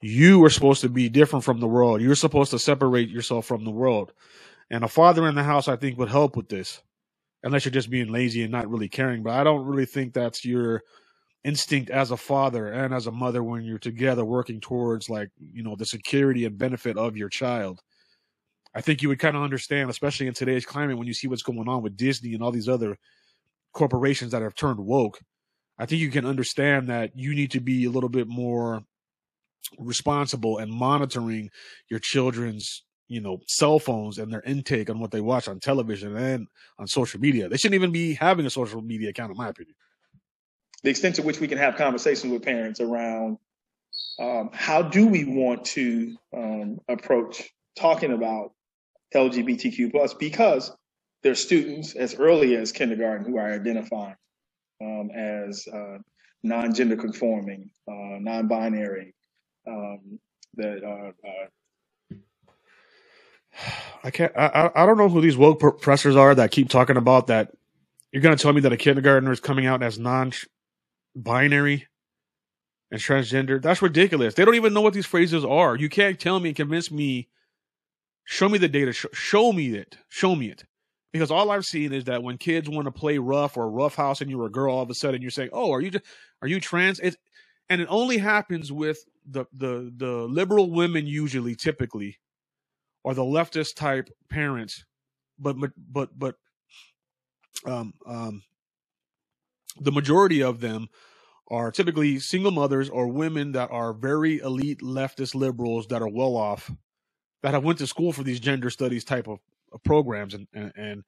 you are supposed to be different from the world. You're supposed to separate yourself from the world. And a father in the house, I think, would help with this, unless you're just being lazy and not really caring. But I don't really think that's your instinct as a father and as a mother when you're together working towards, like, you know, the security and benefit of your child. I think you would kind of understand, especially in today's climate, when you see what's going on with Disney and all these other corporations that have turned woke. I think you can understand that you need to be a little bit more responsible and monitoring your children's you know cell phones and their intake on what they watch on television and on social media. They shouldn't even be having a social media account in my opinion. The extent to which we can have conversations with parents around um, how do we want to um, approach talking about lgbtq plus because there's students as early as kindergarten who are identifying um, as uh, non-gender conforming uh, non-binary um, that are, are I can't. I, I don't know who these woke professors are that keep talking about that. You're going to tell me that a kindergartner is coming out as non-binary and transgender? That's ridiculous. They don't even know what these phrases are. You can't tell me and convince me. Show me the data. Show, show me it. Show me it. Because all I've seen is that when kids want to play rough or rough house and you're a girl, all of a sudden you're saying, "Oh, are you just, are you trans?" It, and it only happens with the the the liberal women usually, typically, or the leftist type parents, but but but um um the majority of them are typically single mothers or women that are very elite leftist liberals that are well off that have went to school for these gender studies type of, of programs and, and and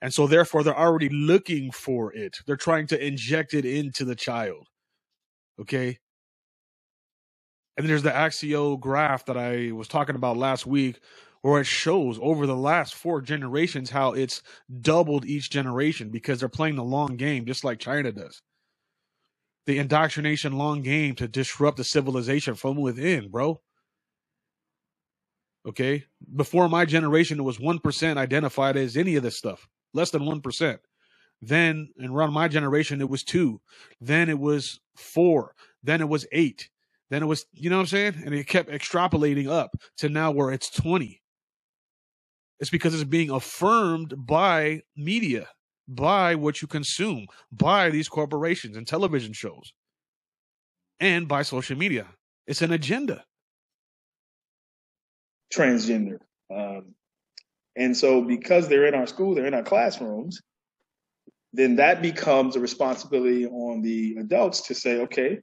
and so therefore they're already looking for it. They're trying to inject it into the child. Okay and there's the Axios graph that i was talking about last week where it shows over the last four generations how it's doubled each generation because they're playing the long game just like China does. The indoctrination long game to disrupt the civilization from within, bro. Okay. Before my generation, it was 1% identified as any of this stuff, less than 1%. Then, and around my generation, it was two. Then it was four. Then it was eight. Then it was, you know what I'm saying? And it kept extrapolating up to now where it's 20. It's because it's being affirmed by media, by what you consume, by these corporations and television shows, and by social media. It's an agenda. Transgender. Um, and so, because they're in our school, they're in our classrooms, then that becomes a responsibility on the adults to say, okay,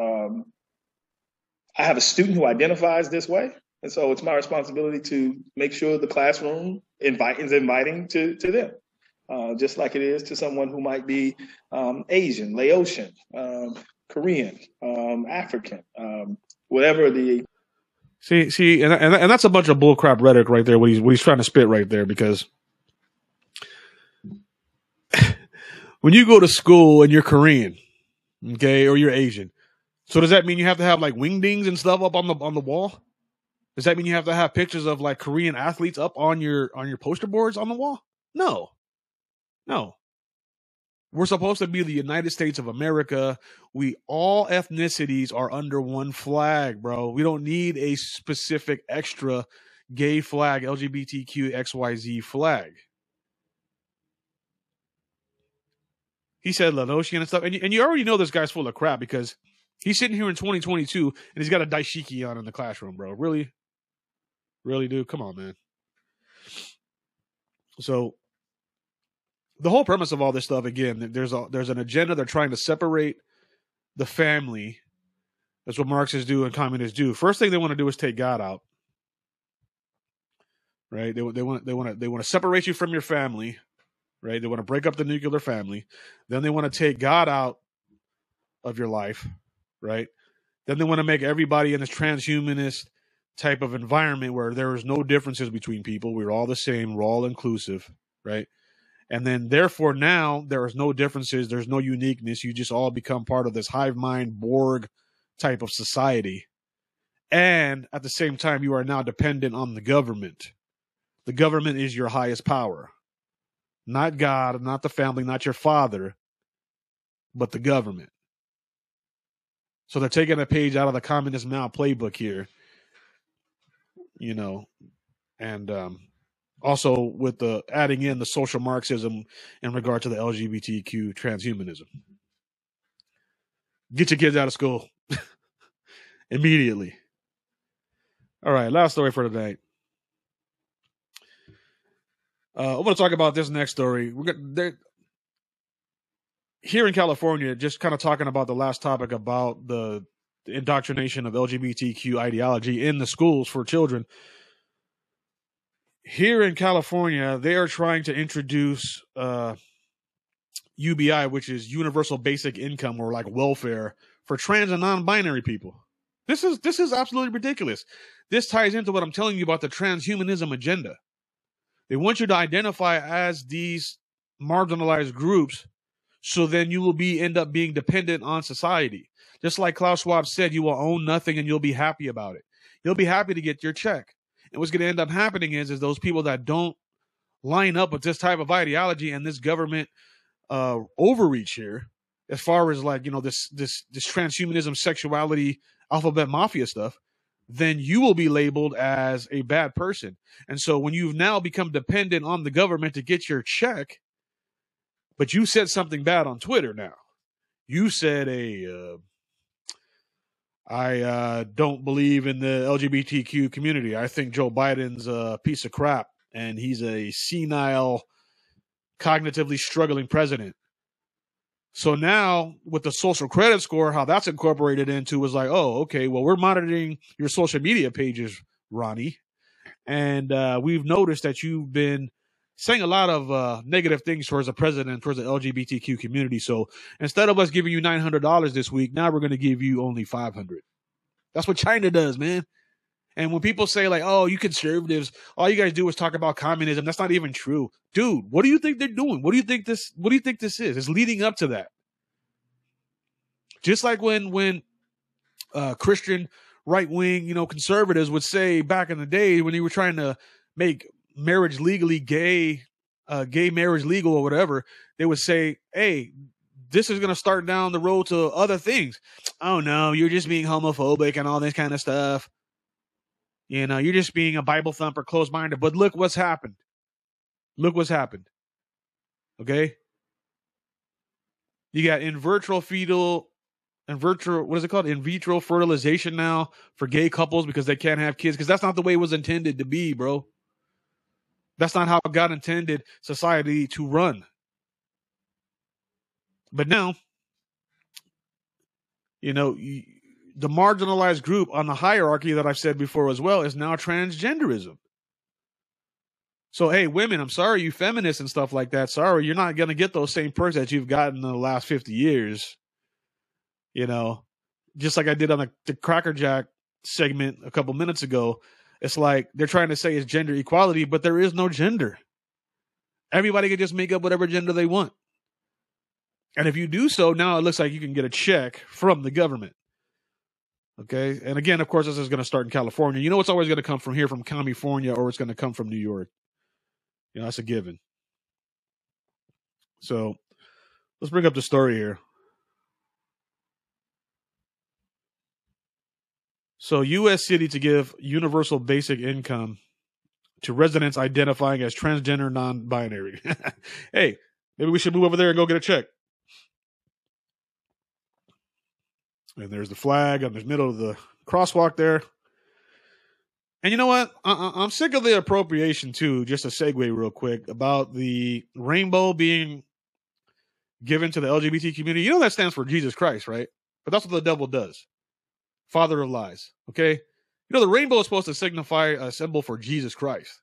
um, I have a student who identifies this way. And so it's my responsibility to make sure the classroom invite, is inviting to, to them, uh, just like it is to someone who might be um, Asian, Laotian, um, Korean, um, African, um, whatever the. See, see, and, and and that's a bunch of bullcrap rhetoric right there. What he's what he's trying to spit right there, because when you go to school and you're Korean, okay, or you're Asian, so does that mean you have to have like wingdings and stuff up on the on the wall? Does that mean you have to have pictures of like Korean athletes up on your on your poster boards on the wall? No. No. We're supposed to be the United States of America. We all ethnicities are under one flag, bro. We don't need a specific extra gay flag, LGBTQ XYZ flag. He said Laotian and stuff. And and you already know this guy's full of crap because he's sitting here in 2022 and he's got a dashiki on in the classroom, bro. Really? Really, dude? Come on, man. So the whole premise of all this stuff, again, there's a there's an agenda. They're trying to separate the family. That's what Marxists do and communists do. First thing they want to do is take God out. Right? They they want they want to they want to separate you from your family. Right? They want to break up the nuclear family. Then they want to take God out of your life. Right? Then they want to make everybody in this transhumanist type of environment where there is no differences between people. We're all the same. We're all inclusive, right? And then therefore now there is no differences. There's no uniqueness. You just all become part of this hive mind Borg type of society. And at the same time, you are now dependent on the government. The government is your highest power, not God, not the family, not your father, but the government. So they're taking a page out of the communist Mao playbook here you know, and um, also with the adding in the social Marxism in regard to the LGBTQ transhumanism. Get your kids out of school immediately. All right, last story for tonight. Uh, I'm going to talk about this next story. We're going here in California, just kind of talking about the last topic about the indoctrination of LGBTQ ideology in the schools for children. Here in California, they are trying to introduce uh, UBI, which is Universal Basic Income or like welfare for trans and non-binary people. This is this is absolutely ridiculous. This ties into what I'm telling you about the transhumanism agenda. They want you to identify as these marginalized groups so then you will be end up being dependent on society. Just like Klaus Schwab said, you will own nothing and you'll be happy about it. you'll be happy to get your check. And what's going to end up happening is, is those people that don't line up with this type of ideology and this government uh, overreach here, as far as like you know this this this transhumanism, sexuality, alphabet mafia stuff, then you will be labeled as a bad person. And so when you've now become dependent on the government to get your check, but you said something bad on Twitter now, you said a uh, I uh, don't believe in the LGBTQ community. I think Joe Biden's a piece of crap and he's a senile, cognitively struggling president. So now with the social credit score, how that's incorporated into is like, oh, okay, well, we're monitoring your social media pages, Ronnie. And uh, we've noticed that you've been saying a lot of uh, negative things towards the president, towards the LGBTQ community. So instead of us giving you $900 this week, now we're going to give you only 500 That's what China does, man. And when people say like, "Oh, you conservatives, all you guys do is talk about communism," that's not even true, dude. What do you think they're doing? What do you think this? What do you think this is? It's leading up to that. Just like when when uh, Christian right wing, you know, conservatives would say back in the day when they were trying to make marriage legally gay, uh, gay marriage legal or whatever, they would say, "Hey, this is going to start down the road to other things." Oh no, you're just being homophobic and all this kind of stuff. You know, you're just being a Bible thumper, closed minded. But look what's happened. Look what's happened. Okay. You got in vitro fetal, in vitro, what is it called? In vitro fertilization now for gay couples because they can't have kids because that's not the way it was intended to be, bro. That's not how God intended society to run. But now, you know, the marginalized group on the hierarchy that I've said before as well is now transgenderism. So, hey, women, I'm sorry, you feminists and stuff like that. Sorry, you're not going to get those same perks that you've gotten in the last 50 years. You know, just like I did on the, the Cracker Jack segment a couple minutes ago. It's like they're trying to say it's gender equality, but there is no gender. Everybody can just make up whatever gender they want. And if you do so, now it looks like you can get a check from the government. Okay. And again, of course, this is going to start in California. You know, it's always going to come from here, from California, or it's going to come from New York. You know, that's a given. So let's bring up the story here. So, U.S. city to give universal basic income to residents identifying as transgender non binary. hey, maybe we should move over there and go get a check. And there's the flag on the middle of the crosswalk there. And you know what? Uh, uh, I- am sick of the appropriation too. Just a segue real quick about the rainbow being given to the LGBT community. You know that stands for Jesus Christ, right? But that's what the devil does. Father of lies. Okay. You know, the rainbow is supposed to signify a symbol for Jesus Christ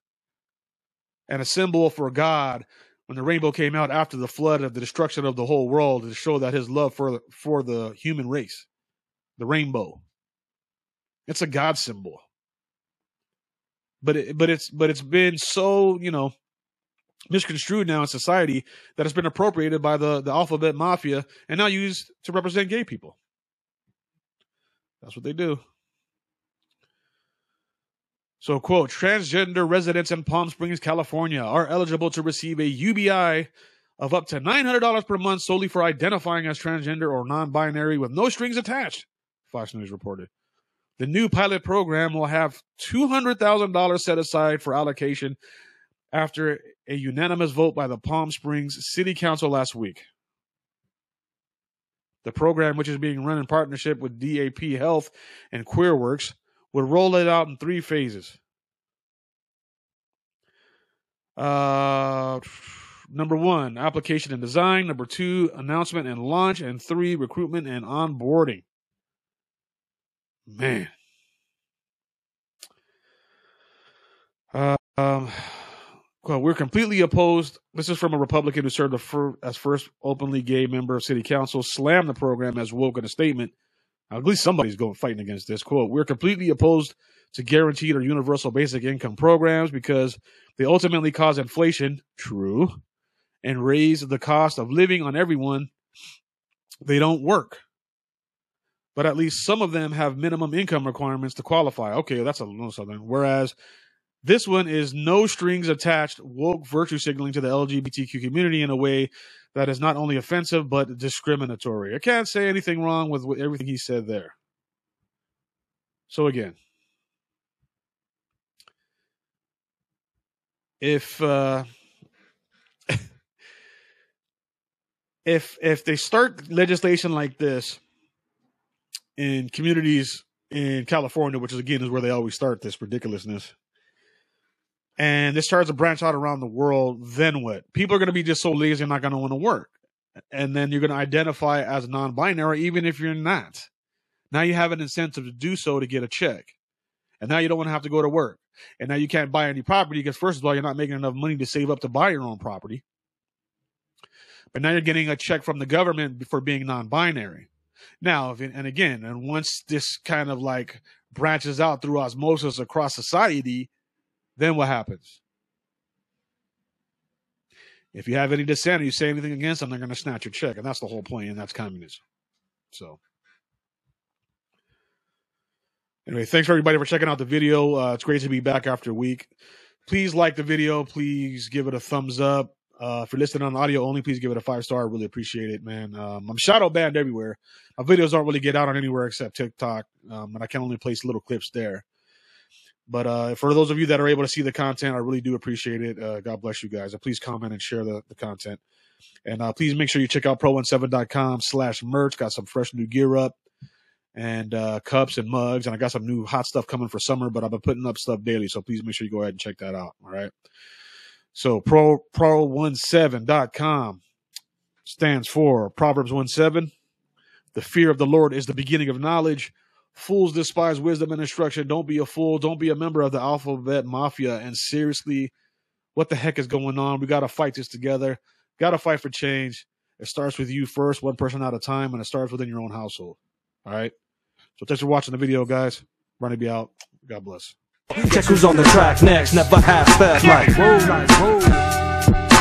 and a symbol for God when the rainbow came out after the flood of the destruction of the whole world to show that his love for, for the human race the rainbow. It's a God symbol. But it, but it's but it's been so you know misconstrued now in society that it's been appropriated by the the alphabet mafia and now used to represent gay people. That's what they do. So, quote, transgender residents in Palm Springs, California are eligible to receive a UBI of up to $900 per month solely for identifying as transgender or non binary with no strings attached. Fox News reported. The new pilot program will have $200,000 set aside for allocation after a unanimous vote by the Palm Springs City Council last week. The program, which is being run in partnership with DAP Health and QueerWorks, would roll it out in three phases. Uh, number one, application and design. Number two, announcement and launch. And three, recruitment and onboarding. Man. Uh, um, well, we're completely opposed. This is from a Republican who served as first openly gay member of city council, slammed the program as woke in a statement. Now, at least somebody's going fighting against this. Quote, we're completely opposed to guaranteed or universal basic income programs because they ultimately cause inflation, true, and raise the cost of living on everyone. They don't work. but at least some of them have minimum income requirements to qualify. Okay, that's a little something. Whereas this one is no strings attached, woke virtue signaling to the LGBTQ community in a way that is not only offensive but discriminatory. I can't say anything wrong with, everything he said there. So again, if uh, if if they start legislation like this in communities in California, which is again is where they always start this ridiculousness, and this starts to branch out around the world, then what? People are going to be just so lazy, they're not going to want to work, and then you're going to identify as non-binary, even if you're not. Now you have an incentive to do so to get a check, and now you don't want to have to go to work, and now you can't buy any property because first of all, you're not making enough money to save up to buy your own property. But now you're getting a check from the government for being non-binary. Now, if, and again, and once this kind of like branches out through osmosis across society, then what happens? If you have any dissent or you say anything against them, they're going to snatch your check. And that's the whole point, and that's communism. So, anyway, thanks for everybody for checking out the video. Uh, it's great to be back after a week. Please like the video. Please give it a thumbs up. Uh, if you're listening on audio only, please give it a five star. I really appreciate it, man. Um, I'm shadow banned everywhere. My videos don't really get out on anywhere except TikTok, um, and I can only place little clips there. But uh, for those of you that are able to see the content, I really do appreciate it. Uh, God bless you guys. please comment and share the, the content. And uh, please make sure you check out pro17.com slash merch. Got some fresh new gear up and uh, cups and mugs. And I got some new hot stuff coming for summer, but I've been putting up stuff daily. So please make sure you go ahead and check that out. All right. So pro pro17.com stands for Proverbs 1 7. The fear of the Lord is the beginning of knowledge. Fools despise wisdom and instruction. Don't be a fool. Don't be a member of the alphabet mafia. And seriously, what the heck is going on? We got to fight this together. Got to fight for change. It starts with you first, one person at a time, and it starts within your own household. All right. So thanks for watching the video, guys. Ronnie be out. God bless. Check who's on the track next. Never half step like whoa, whoa.